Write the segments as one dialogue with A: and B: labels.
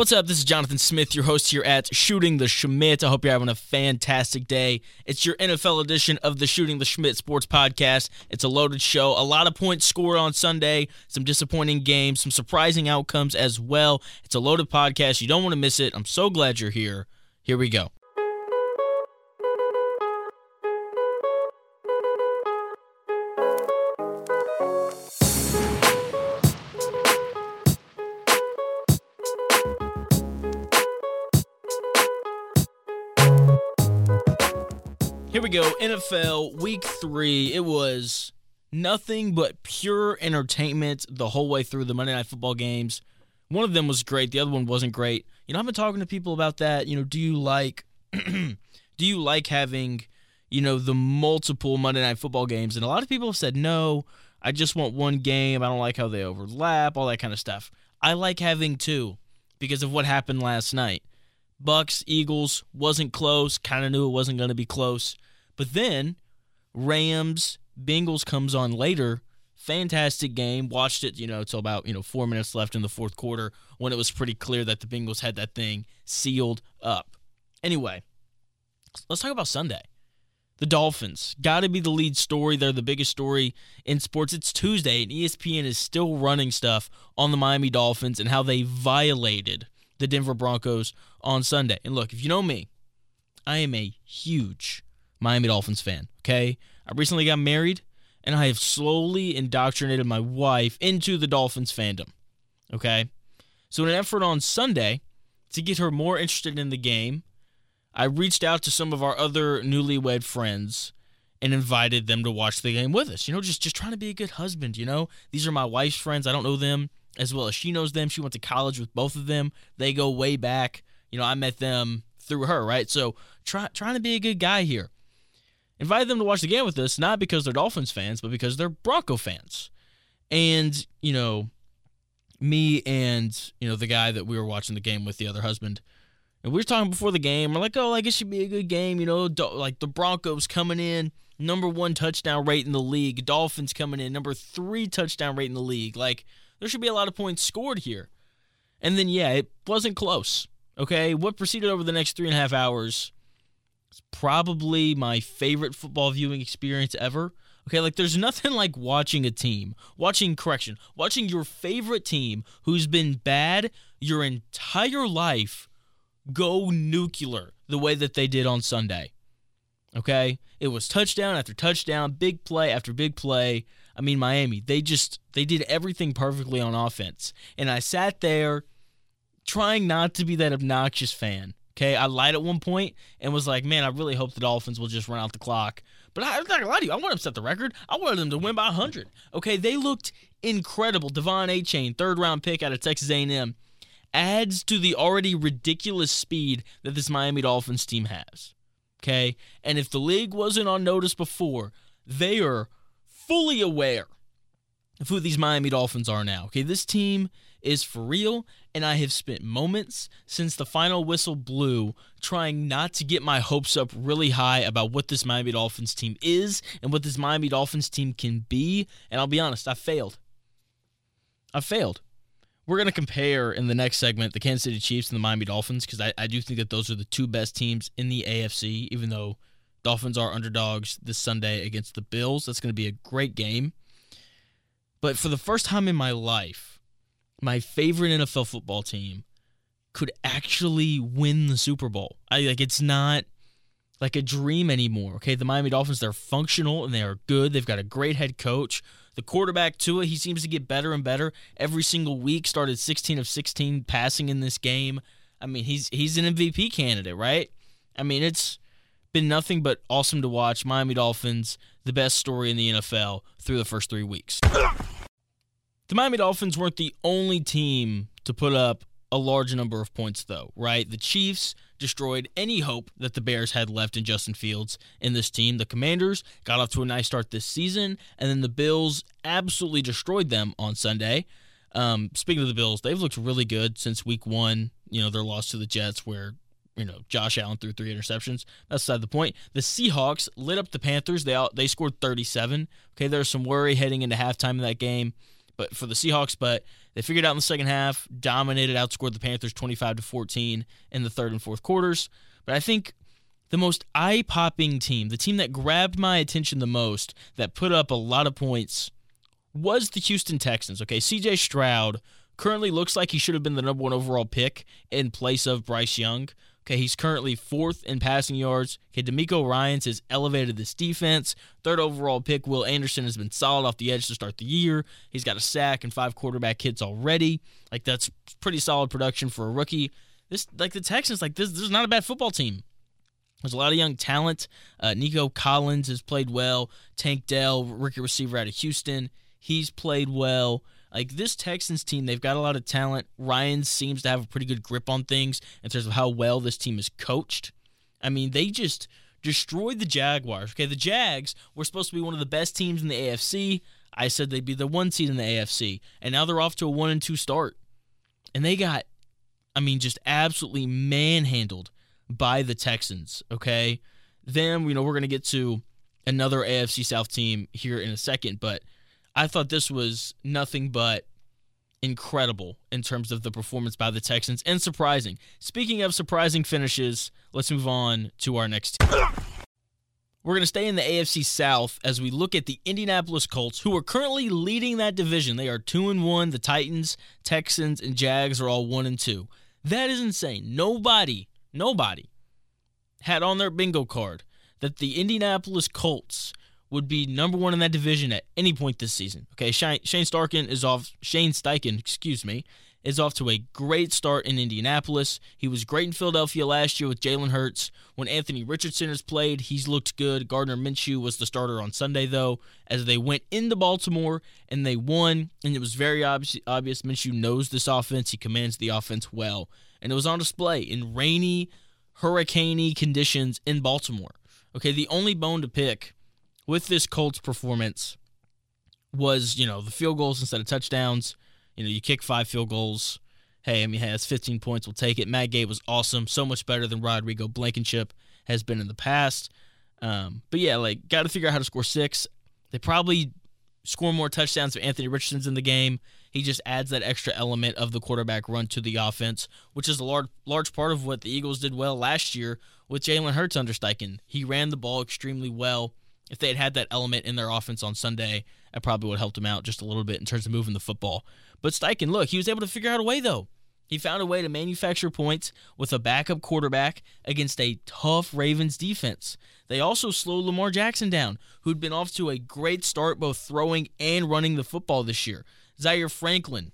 A: What's up? This is Jonathan Smith, your host here at Shooting the Shmitt. I hope you're having a fantastic day. It's your NFL edition of the Shooting the Shmitt Sports Podcast. It's a loaded show, a lot of points scored on Sunday, some disappointing games, some surprising outcomes as well. It's a loaded podcast. You don't want to miss it. I'm so glad you're here. Here we go. Go. NFL week three. It was nothing but pure entertainment the whole way through the Monday Night Football games. One of them was great. The other one wasn't great. You know, I've been talking to people about that. You know, do you like do you like having, you know, the multiple Monday Night Football games? And a lot of people have said no. I just want one game. I don't like how they overlap, all that kind of stuff. I like having two because of what happened last night. Bucs, Eagles wasn't close. Kind of knew it wasn't going to be close. But then Rams, Bengals comes on later. Fantastic game. Watched it, you know, till about, you know, four minutes left in the fourth quarter when it was pretty clear that the Bengals had that thing sealed up. Anyway, let's talk about Sunday. The Dolphins got to be the lead story. They're the biggest story in sports. It's Tuesday, and ESPN is still running stuff on the Miami Dolphins and how they violated the Denver Broncos on Sunday. And look, if you know me, I am a huge Miami Dolphins fan, okay? I recently got married and I have slowly indoctrinated my wife into the Dolphins fandom, okay? So, in an effort on Sunday to get her more interested in the game, I reached out to some of our other newlywed friends and invited them to watch the game with us. You know, just just trying to be a good husband, you know? These are my wife's friends. I don't know them as well as she knows them. She went to college with both of them. They go way back. You know, I met them through her, right? So, try, trying to be a good guy here invited them to watch the game with us, not because they're Dolphins fans, but because they're Bronco fans. And, you know, me and, you know, the guy that we were watching the game with, the other husband, and we were talking before the game. We're like, oh, like it should be a good game, you know, like the Broncos coming in, number one touchdown rate in the league, Dolphins coming in, number three touchdown rate in the league. Like, there should be a lot of points scored here. And then, yeah, it wasn't close. Okay. What proceeded over the next three and a half hours it's probably my favorite football viewing experience ever. Okay, like there's nothing like watching a team, watching correction, watching your favorite team who's been bad your entire life go nuclear the way that they did on Sunday. Okay? It was touchdown after touchdown, big play after big play. I mean, Miami, they just they did everything perfectly on offense. And I sat there trying not to be that obnoxious fan Okay, I lied at one point and was like, man, I really hope the Dolphins will just run out the clock. But I, am not gonna lie to you, I want them to set the record. I wanted them to win by 100. Okay, they looked incredible. De'Von Achane, third round pick out of Texas A&M, adds to the already ridiculous speed that this Miami Dolphins team has. Okay, and if the league wasn't on notice before, they are fully aware of who these Miami Dolphins are now. Okay, this team is for real, and I have spent moments since the final whistle blew trying not to get my hopes up really high about what this Miami Dolphins team is and what this Miami Dolphins team can be. And I'll be honest, I failed. I failed. We're going to compare in the next segment the Kansas City Chiefs and the Miami Dolphins because I, I do think that those are the two best teams in the AFC, even though Dolphins are underdogs this Sunday against the Bills. That's going to be a great game. But for the first time in my life, my favorite NFL football team could actually win the Super Bowl. I like it's not like a dream anymore. Okay, the Miami Dolphins they're functional and they are good. They've got a great head coach. The quarterback Tua, he seems to get better and better every single week. Started 16 of 16 passing in this game. I mean, he's he's an MVP candidate, right? I mean, it's been nothing but awesome to watch. Miami Dolphins, the best story in the NFL through the first 3 weeks. The Miami Dolphins weren't the only team to put up a large number of points, though, right? The Chiefs destroyed any hope that the Bears had left in Justin Fields in this team. The Commanders got off to a nice start this season, and then the Bills absolutely destroyed them on Sunday. Um, speaking of the Bills, they've looked really good since week one. You know, their loss to the Jets, where you know Josh Allen threw three interceptions. That's beside the point. The Seahawks lit up the Panthers. They they scored 37. Okay, there's some worry heading into halftime of that game but for the Seahawks, but they figured out in the second half, dominated, outscored the Panthers 25 to 14 in the third and fourth quarters. But I think the most eye-popping team, the team that grabbed my attention the most, that put up a lot of points was the Houston Texans. Okay, CJ Stroud currently looks like he should have been the number one overall pick in place of Bryce Young. Okay, he's currently fourth in passing yards. Okay, DeMeco Ryans has elevated this defense. Third overall pick, Will Anderson has been solid off the edge to start the year. He's got a sack and five quarterback hits already. Like that's pretty solid production for a rookie. This like the Texans, like this, this is not a bad football team. There's a lot of young talent. Uh, Nico Collins has played well. Tank Dell, rookie receiver out of Houston, he's played well. Like this Texans team, they've got a lot of talent. Ryans seems to have a pretty good grip on things in terms of how well this team is coached. I mean, they just destroyed the Jaguars. Okay, the Jags were supposed to be one of the best teams in the AFC. I said they'd be the one seed in the AFC, and now they're off to a one and two start. And they got, I mean, just absolutely manhandled by the Texans. Okay, then you know we're gonna get to another AFC South team here in a second, but I thought this was nothing but incredible in terms of the performance by the Texans and surprising. Speaking of surprising finishes, let's move on to our next. We're going to stay in the AFC South as we look at the Indianapolis Colts, who are currently leading that division. They are 2 and 1. The Titans, Texans, and Jags are all 1 and 2. That is insane. Nobody, nobody had on their bingo card that the Indianapolis Colts would be number one in that division at any point this season. Okay, Shane, Shane Starkin is off. Shane Steichen, excuse me, is off to a great start in Indianapolis. He was great in Philadelphia last year with Jalen Hurts. When Anthony Richardson has played, he's looked good. Gardner Minshew was the starter on Sunday, though, as they went into Baltimore and they won. And it was very obvious, obvious Minshew knows this offense. He commands the offense well. And it was on display in rainy, hurricaney conditions in Baltimore. Okay, the only bone to pick with this Colts performance was, you know, the field goals instead of touchdowns. You know, you kick five field goals. Hey, I mean, hey, that's 15 points. We'll take it. Matt Gay was awesome. So much better than Rodrigo Blankenship has been in the past. Um, but yeah, like, got to figure out how to score six. They probably score more touchdowns if Anthony Richardson's in the game. He just adds that extra element of the quarterback run to the offense, which is a large large part of what the Eagles did well last year with Jalen Hurts under Steichen. He ran the ball extremely well if they had had that element in their offense on Sunday, that probably would have helped them out just a little bit in terms of moving the football. But Steichen, look, he was able to figure out a way though. He found a way to manufacture points with a backup quarterback against a tough Ravens defense. They also slowed Lamar Jackson down, who'd been off to a great start both throwing and running the football this year. Zaire Franklin,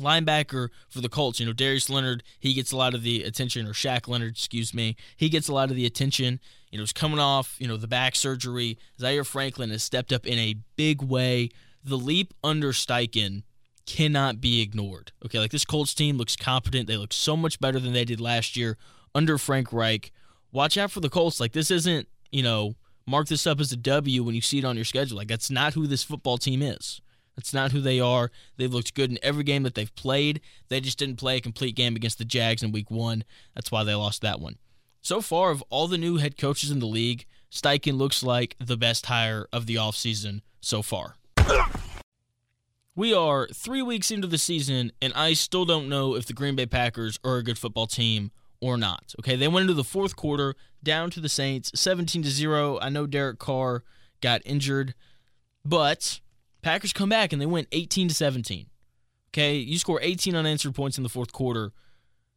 A: linebacker for the Colts. You know, Darius Leonard, he gets a lot of the attention, or Shaq Leonard, excuse me. He gets a lot of the attention. You know, he's coming off, you know, the back surgery. Zaire Franklin has stepped up in a big way. The leap under Steichen cannot be ignored. Okay, like this Colts team looks competent. They look so much better than they did last year under Frank Reich. Watch out for the Colts. Like this isn't, you know, mark this up as a W when you see it on your schedule. Like that's not who this football team is. That's not who they are. They've looked good in every game that they've played. They just didn't play a complete game against the Jags in week one. That's why they lost that one. So far, of all the new head coaches in the league, Steichen looks like the best hire of the offseason so far. We are three weeks into the season, and I still don't know if the Green Bay Packers are a good football team or not. Okay, they went into the fourth quarter down to the Saints, 17 to 0. I know Derek Carr got injured, but Packers come back and they win 18 to 17. Okay, you score 18 unanswered points in the fourth quarter.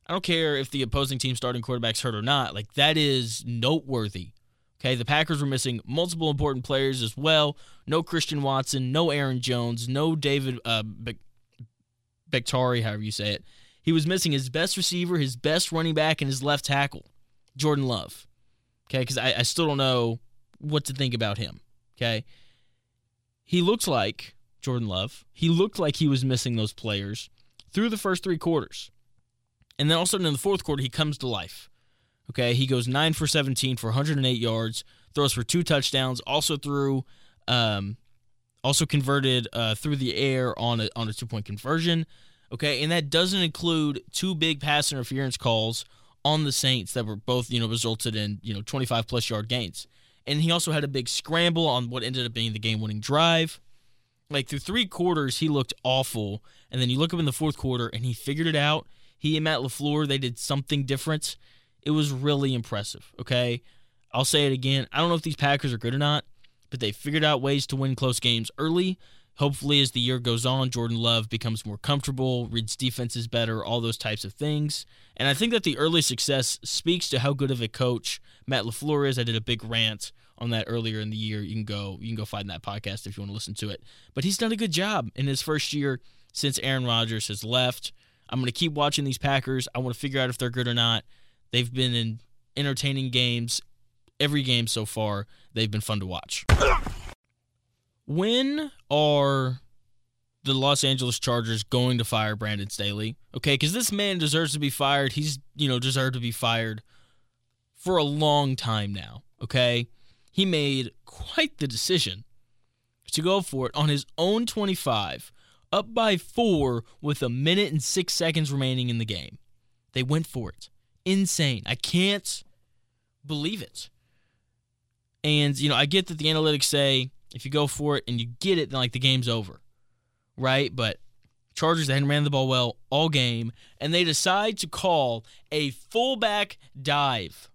A: I don't care if the opposing team starting quarterback's hurt or not. Like that is noteworthy. Okay, the Packers were missing multiple important players as well. No Christian Watson, no Aaron Jones, no David uh, Bakhtiari, however you say it. He was missing his best receiver, his best running back, and his left tackle, Jordan Love. Okay, because I, I still don't know what to think about him. Okay, he looked like Jordan Love. He looked like he was missing those players through the first three quarters. And then all of a sudden in the fourth quarter, he comes to life. Okay, he goes nine for 17 for 108 yards, throws for two touchdowns, also threw, um, also converted uh, through the air on a on a two point conversion. Okay, and that doesn't include two big pass interference calls on the Saints that were both you know resulted in you know 25 plus yard gains. And he also had a big scramble on what ended up being the game winning drive. Like through three quarters, he looked awful, and then you look up in the fourth quarter, and he figured it out. He and Matt LaFleur, they did something different. It was really impressive. Okay, I'll say it again. I don't know if these Packers are good or not, but they figured out ways to win close games early. Hopefully, as the year goes on, Jordan Love becomes more comfortable, reads defenses better, all those types of things. And I think that the early success speaks to how good of a coach Matt LaFleur is. I did a big rant on that earlier in the year. You can go you can go find that podcast if you want to listen to it. But he's done a good job in his first year since Aaron Rodgers has left. I'm going to keep watching these Packers. I want to figure out if they're good or not. They've been in entertaining games every game so far. They've been fun to watch. When are the Los Angeles Chargers going to fire Brandon Staley? Okay, because this man deserves to be fired. He's, you know, deserved to be fired for a long time now. Okay, he made quite the decision to go for it on his own 25, up by four with a minute and six seconds remaining in the game. They went for it. Insane. I can't believe it. And, you know, I get that the analytics say if you go for it and you get it, then like the game's over, right? But Chargers hadn't ran the ball well all game, and they decide to call a fullback dive.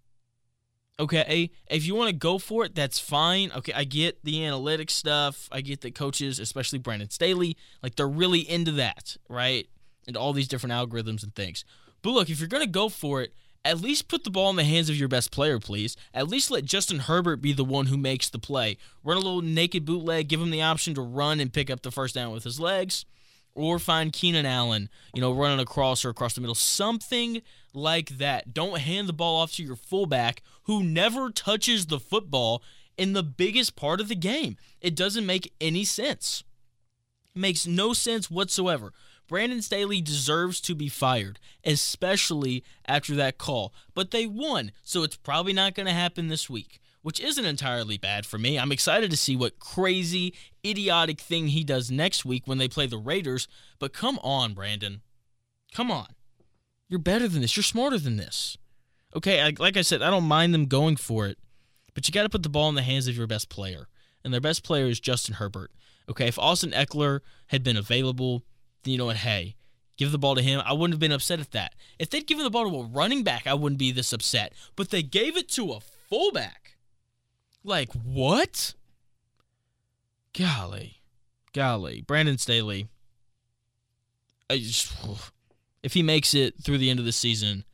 A: Okay, if you want to go for it, that's fine. Okay, I get the analytics stuff. I get that coaches, especially Brandon Staley, like they're really into that, right? And all these different algorithms and things. But look, if you're gonna go for it, at least put the ball in the hands of your best player, please. At least let Justin Herbert be the one who makes the play. Run a little naked bootleg, give him the option to run and pick up the first down with his legs. Or find Keenan Allen, you know, running across or across the middle. Something like that. Don't hand the ball off to your fullback who never touches the football in the biggest part of the game. It doesn't make any sense. It makes no sense whatsoever. Brandon Staley deserves to be fired, especially after that call. But they won, so it's probably not going to happen this week, which isn't entirely bad for me. I'm excited to see what crazy, idiotic thing he does next week when they play the Raiders. But come on, Brandon. Come on. You're better than this. You're smarter than this. Okay, I, like I said, I don't mind them going for it, but you got to put the ball in the hands of your best player. And their best player is Justin Herbert. Okay, if Austin Ekeler had been available, you know what, hey, give the ball to him. I wouldn't have been upset at that. If they'd given the ball to a running back, I wouldn't be this upset. But they gave it to a fullback. Like, what? Golly. Golly. Brandon Staley. Just, if he makes it through the end of the season,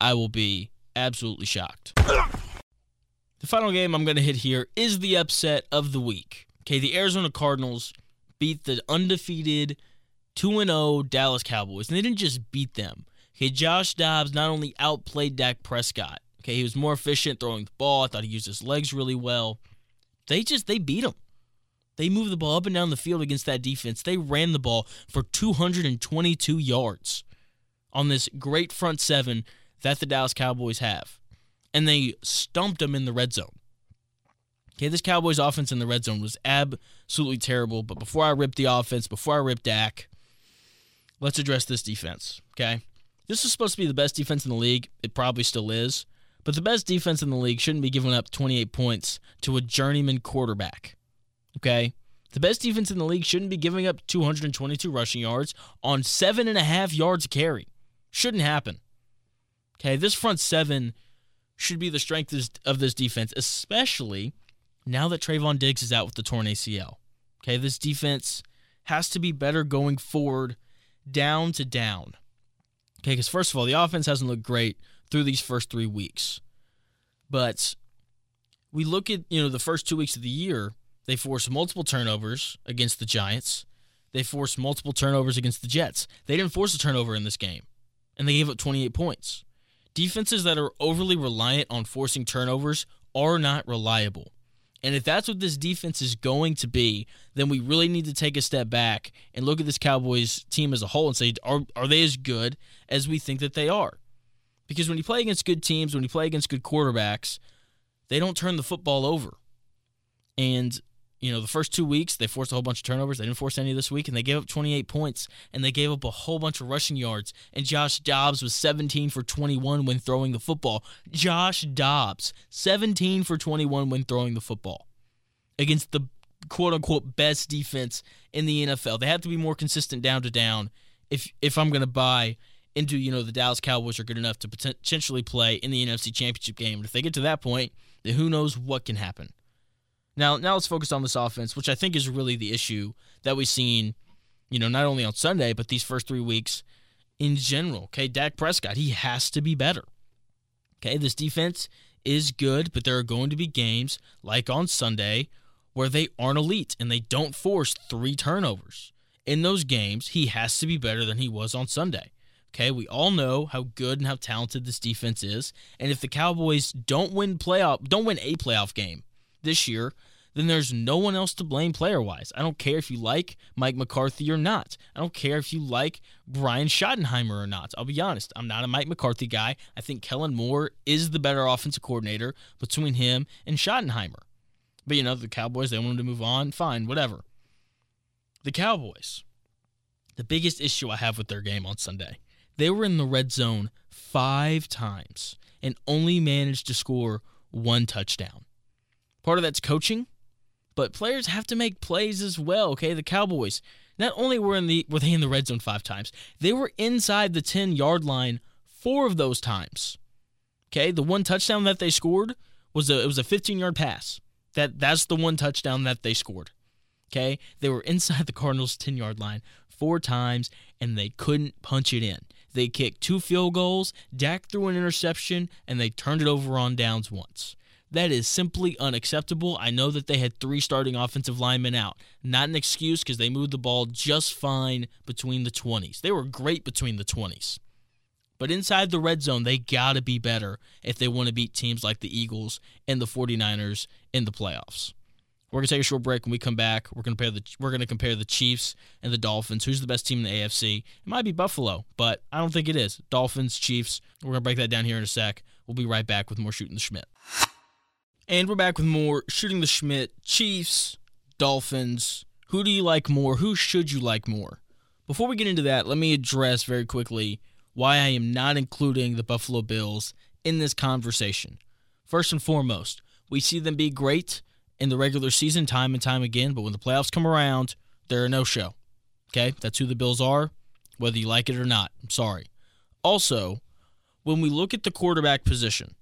A: I will be absolutely shocked. The final game I'm going to hit here is the upset of the week. Okay, the Arizona Cardinals beat the undefeated 2 0 Dallas Cowboys. And they didn't just beat them. Okay, Josh Dobbs not only outplayed Dak Prescott, okay, he was more efficient throwing the ball. I thought he used his legs really well. They just they beat him. They moved the ball up and down the field against that defense. They ran the ball for 222 yards on this great front seven that the Dallas Cowboys have. And they stumped them in the red zone. Okay, this Cowboys offense in the red zone was absolutely terrible. But before I rip the offense, before I rip Dak, let's address this defense, okay? This is supposed to be the best defense in the league. It probably still is. But the best defense in the league shouldn't be giving up 28 points to a journeyman quarterback, okay? The best defense in the league shouldn't be giving up 222 rushing yards on seven and a half yards carry. Shouldn't happen. Okay, this front seven should be the strength of this defense, especially now that Trevon Diggs is out with the torn ACL. Okay, this defense has to be better going forward down to down. Okay, because first of all, the offense hasn't looked great through these first three weeks. But we look at, you know, the first two weeks of the year, they forced multiple turnovers against the Giants. They forced multiple turnovers against the Jets. They didn't force a turnover in this game, and they gave up 28 points. Defenses that are overly reliant on forcing turnovers are not reliable. And if that's what this defense is going to be, then we really need to take a step back and look at this Cowboys team as a whole and say, are, are they as good as we think that they are? Because when you play against good teams, when you play against good quarterbacks, they don't turn the football over. And you know, the first two weeks they forced a whole bunch of turnovers. They didn't force any this week, and they gave up 28 points, and they gave up a whole bunch of rushing yards. And Josh Dobbs was 17 for 21 when throwing the football. Josh Dobbs, 17 for 21 when throwing the football against the quote unquote best defense in the NFL. They have to be more consistent down to down if if I'm going to buy into you know the Dallas Cowboys are good enough to potentially play in the NFC Championship game. But if they get to that point, then who knows what can happen. Now, now let's focus on this offense, which I think is really the issue that we've seen, you know, not only on Sunday but these first three weeks in general. Okay, Dak Prescott, he has to be better. Okay, this defense is good, but there are going to be games like on Sunday where they aren't elite and they don't force three turnovers. In those games, he has to be better than he was on Sunday. Okay, we all know how good and how talented this defense is, and if the Cowboys don't win playoff, don't win a playoff game this year, then there's no one else to blame player wise. I don't care if you like Mike McCarthy or not. I don't care if you like Brian Schottenheimer or not. I'll be honest, I'm not a Mike McCarthy guy. I think Kellen Moore is the better offensive coordinator between him and Schottenheimer. But you know, the Cowboys, they wanted to move on. Fine, whatever. The Cowboys, the biggest issue I have with their game on Sunday they were in the red zone five times and only managed to score one touchdown. Part of that's coaching, but players have to make plays as well. Okay, the Cowboys not only were in the were they in the red zone five times, they were inside the ten yard line four of those times. Okay, the one touchdown that they scored was a it was a 15 yard pass. That that's the one touchdown that they scored. Okay, they were inside the Cardinals 10 yard line four times and they couldn't punch it in. They kicked two field goals, Dak threw an interception, and they turned it over on downs once. That is simply unacceptable. I know that they had three starting offensive linemen out. Not an excuse because they moved the ball just fine between the 20s. They were great between the 20s. But inside the red zone, they got to be better if they want to beat teams like the Eagles and the 49ers in the playoffs. We're gonna take a short break. When we come back, we're gonna compare the we're gonna compare the Chiefs and the Dolphins. Who's the best team in the AFC? It might be Buffalo, but I don't think it is. Dolphins, Chiefs. We're gonna break that down here in a sec. We'll be right back with more shooting the Shmitt. And we're back with more shooting the Shmitt. Chiefs, Dolphins. Who do you like more? Who should you like more? Before we get into that, let me address very quickly why I am not including the Buffalo Bills in this conversation. First and foremost, we see them be great in the regular season time and time again, but when the playoffs come around, they're a no show. Okay? That's who the Bills are, whether you like it or not. I'm sorry. Also, when we look at the quarterback position,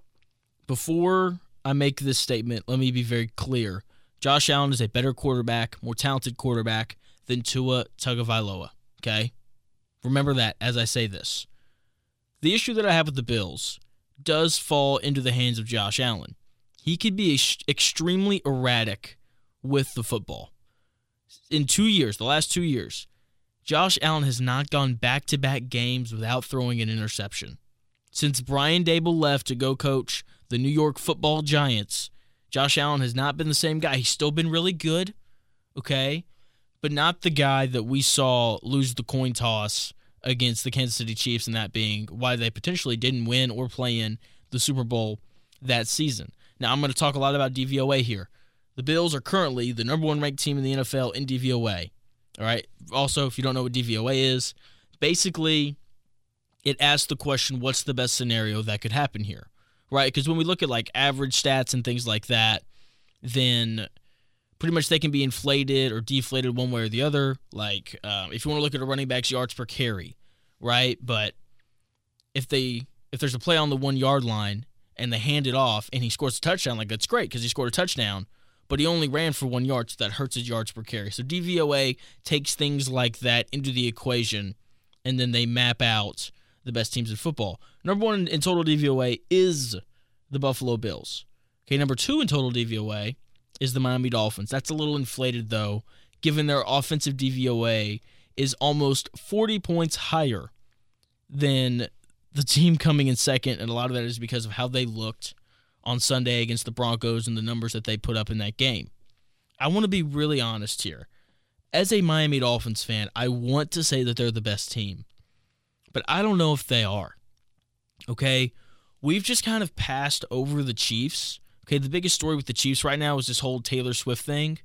A: before I make this statement, let me be very clear. Josh Allen is a better quarterback, more talented quarterback than Tua Tagovailoa. Okay? Remember that as I say this. The issue that I have with the Bills does fall into the hands of Josh Allen he could be extremely erratic with the football. In two years, the last two years, Josh Allen has not gone back to back games without throwing an interception. Since Brian Daboll left to go coach the New York football Giants, Josh Allen has not been the same guy. He's still been really good, okay, but not the guy that we saw lose the coin toss against the Kansas City Chiefs, and that being why they potentially didn't win or play in the Super Bowl that season. Now, I'm going to talk a lot about DVOA here. The Bills are currently the number one ranked team in the NFL in DVOA. All right. Also, if you don't know what DVOA is, basically, it asks the question what's the best scenario that could happen here? Right? Because when we look at like average stats and things like that, then pretty much they can be inflated or deflated one way or the other. Like um, if you want to look at a running back's yards per carry, right? But if they if there's a play on the one yard line and they hand it off and he scores a touchdown, like that's great because he scored a touchdown, but he only ran for one yard, so that hurts his yards per carry. So DVOA takes things like that into the equation, and then they map out the best teams in football. Number one in total DVOA is the Buffalo Bills. Okay, number two in total DVOA is the Miami Dolphins. That's a little inflated though, given their offensive DVOA is almost 40 points higher than the team coming in second, and a lot of that is because of how they looked on Sunday against the Broncos and the numbers that they put up in that game. I want to be really honest here. As a Miami Dolphins fan, I want to say that they're the best team, but I don't know if they are. Okay? We've just kind of passed over the Chiefs. Okay, the biggest story with the Chiefs right now is this whole Taylor Swift thing.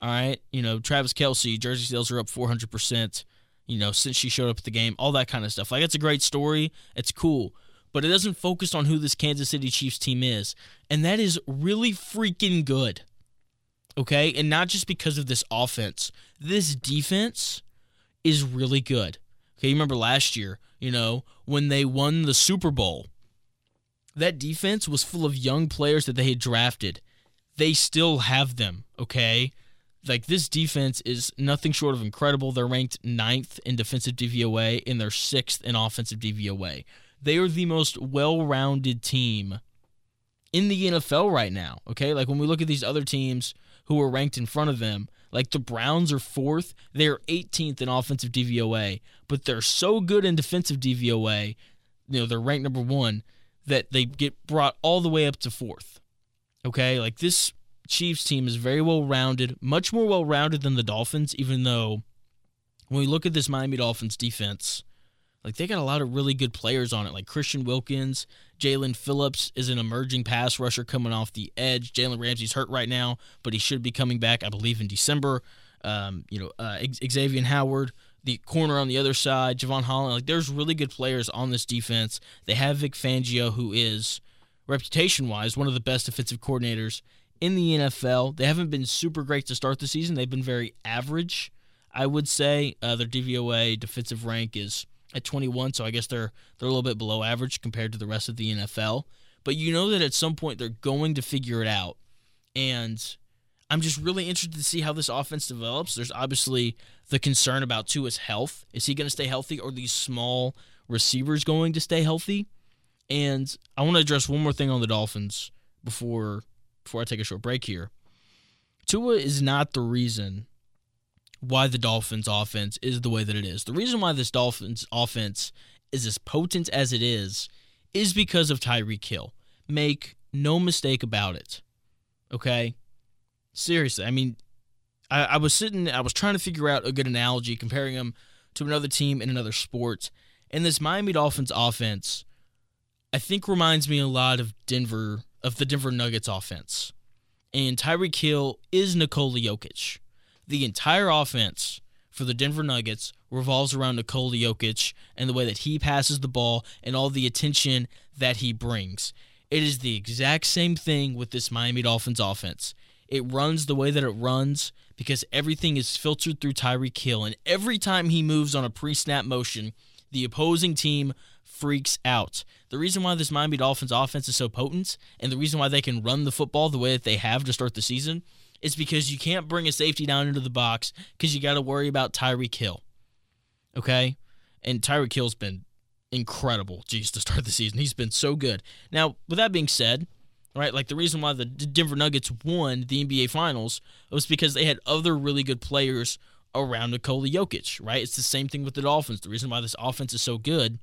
A: All right, you know, Travis Kelce, jersey sales are up 400% you know, since she showed up at the game, all that kind of stuff. Like, it's a great story. It's cool. But it doesn't focus on who this Kansas City Chiefs team is. And that is really freaking good. Okay? And not just because of this offense. This defense is really good. Okay, you remember last year, you know, when they won the Super Bowl, that defense was full of young players that they had drafted. They still have them, okay? Like this defense is nothing short of incredible. They're ranked ninth in defensive DVOA and they're sixth in offensive DVOA. They are the most well-rounded team in the NFL right now. Okay, like when we look at these other teams who are ranked in front of them, like the Browns are fourth, they're 18th in offensive DVOA, but they're so good in defensive DVOA. You know, they're ranked number one that they get brought all the way up to fourth. Okay, like this Chiefs team is very well rounded, much more well rounded than the Dolphins, even though when we look at this Miami Dolphins defense, like they got a lot of really good players on it, like Christian Wilkins, Jaelan Phillips is an emerging pass rusher coming off the edge. Jalen Ramsey's hurt right now, but he should be coming back, I believe, in December. Um, you know, uh, Xavier Howard, the corner on the other side, Jevon Holland. Like, there's really good players on this defense. They have Vic Fangio, who is reputation wise one of the best defensive coordinators in the NFL. They haven't been super great to start the season. They've been very average, I would say. Uh, their DVOA defensive rank is at 21, so I guess they're they're a little bit below average compared to the rest of the NFL. But you know that at some point they're going to figure it out, and I'm just really interested to see how this offense develops. There's obviously the concern about Tua's health. Is he going to stay healthy, or these small receivers going to stay healthy? And I want to address one more thing on the Dolphins before before I take a short break here. Tua is not the reason why the Dolphins offense is the way that it is. The reason why this Dolphins offense is as potent as it is is because of Tyreek Hill. Make no mistake about it. Okay? Seriously. I mean, I, I was sitting, I was trying to figure out a good analogy comparing him to another team in another sport. And this Miami Dolphins offense, I think reminds me a lot of Denver, of the Denver Nuggets offense. And Tyreek Hill is Nikola Jokic the entire offense for the Denver Nuggets revolves around Nikola Jokic and the way that he passes the ball and all the attention that he brings. It is the exact same thing with this Miami Dolphins offense. It runs the way that it runs because everything is filtered through Tyreek Hill. And every time he moves on a pre snap motion, the opposing team freaks out. The reason why this Miami Dolphins offense is so potent and the reason why they can run the football the way that they have to start the season is because you can't bring a safety down into the box because you got to worry about Tyreek Hill. Okay? And Tyreek Hill's been incredible, geez, to start the season. He's been so good. Now, with that being said, right, like the reason why the Denver Nuggets won the NBA Finals was because they had other really good players around Nikola Jokic, right? It's the same thing with the Dolphins. The reason why this offense is so good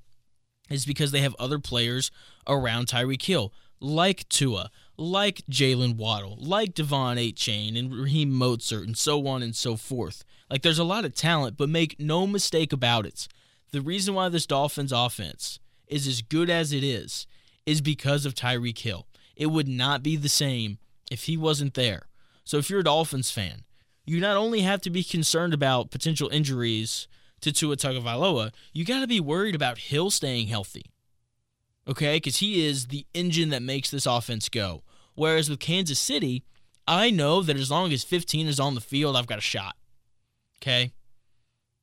A: is because they have other players around Tyreek Hill, like Tua, like Jaylen Waddle, like De'Von Achane and Raheem Mostert, and so on and so forth. Like there's a lot of talent, but make no mistake about it. The reason why this Dolphins offense is as good as it is is because of Tyreek Hill. It would not be the same if he wasn't there. So if you're a Dolphins fan, you not only have to be concerned about potential injuries to Tua Tagovailoa, you got to be worried about Hill staying healthy. Okay, because he is the engine that makes this offense go. Whereas with Kansas City, I know that as long as 15 is on the field, I've got a shot. Okay?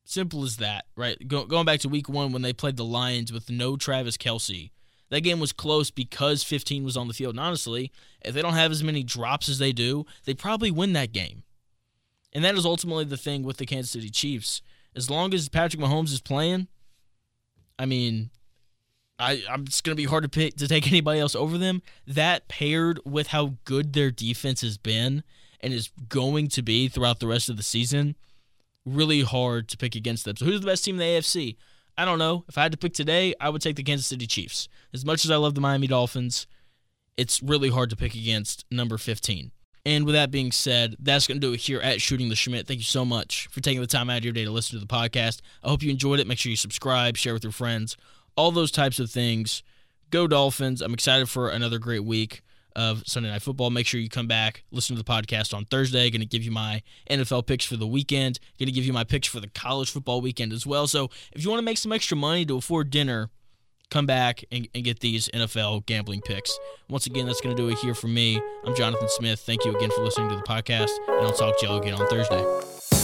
A: Simple as that, right? Go, going back to week one when they played the Lions with no Travis Kelce, that game was close because 15 was on the field. And honestly, if they don't have as many drops as they do, they probably win that game. And that is ultimately the thing with the Kansas City Chiefs. As long as Patrick Mahomes is playing, I mean, I, I'm going to be hard to pick to take anybody else over them. That paired with how good their defense has been and is going to be throughout the rest of the season, really hard to pick against them. So who's the best team in the AFC? I don't know. If I had to pick today, I would take the Kansas City Chiefs. As much as I love the Miami Dolphins, it's really hard to pick against number 15. And with that being said, that's going to do it here at Shooting the Shmitt. Thank you so much for taking the time out of your day to listen to the podcast. I hope you enjoyed it. Make sure you subscribe, share with your friends all those types of things. Go Dolphins. I'm excited for another great week of Sunday Night Football. Make sure you come back, listen to the podcast on Thursday. Going to give you my NFL picks for the weekend. Going to give you my picks for the college football weekend as well. So if you want to make some extra money to afford dinner come back and, and get these NFL gambling picks. Once again, that's going to do it here for me. I'm Jonathan Smith. Thank you again for listening to the podcast, and I'll talk to y'all again on Thursday.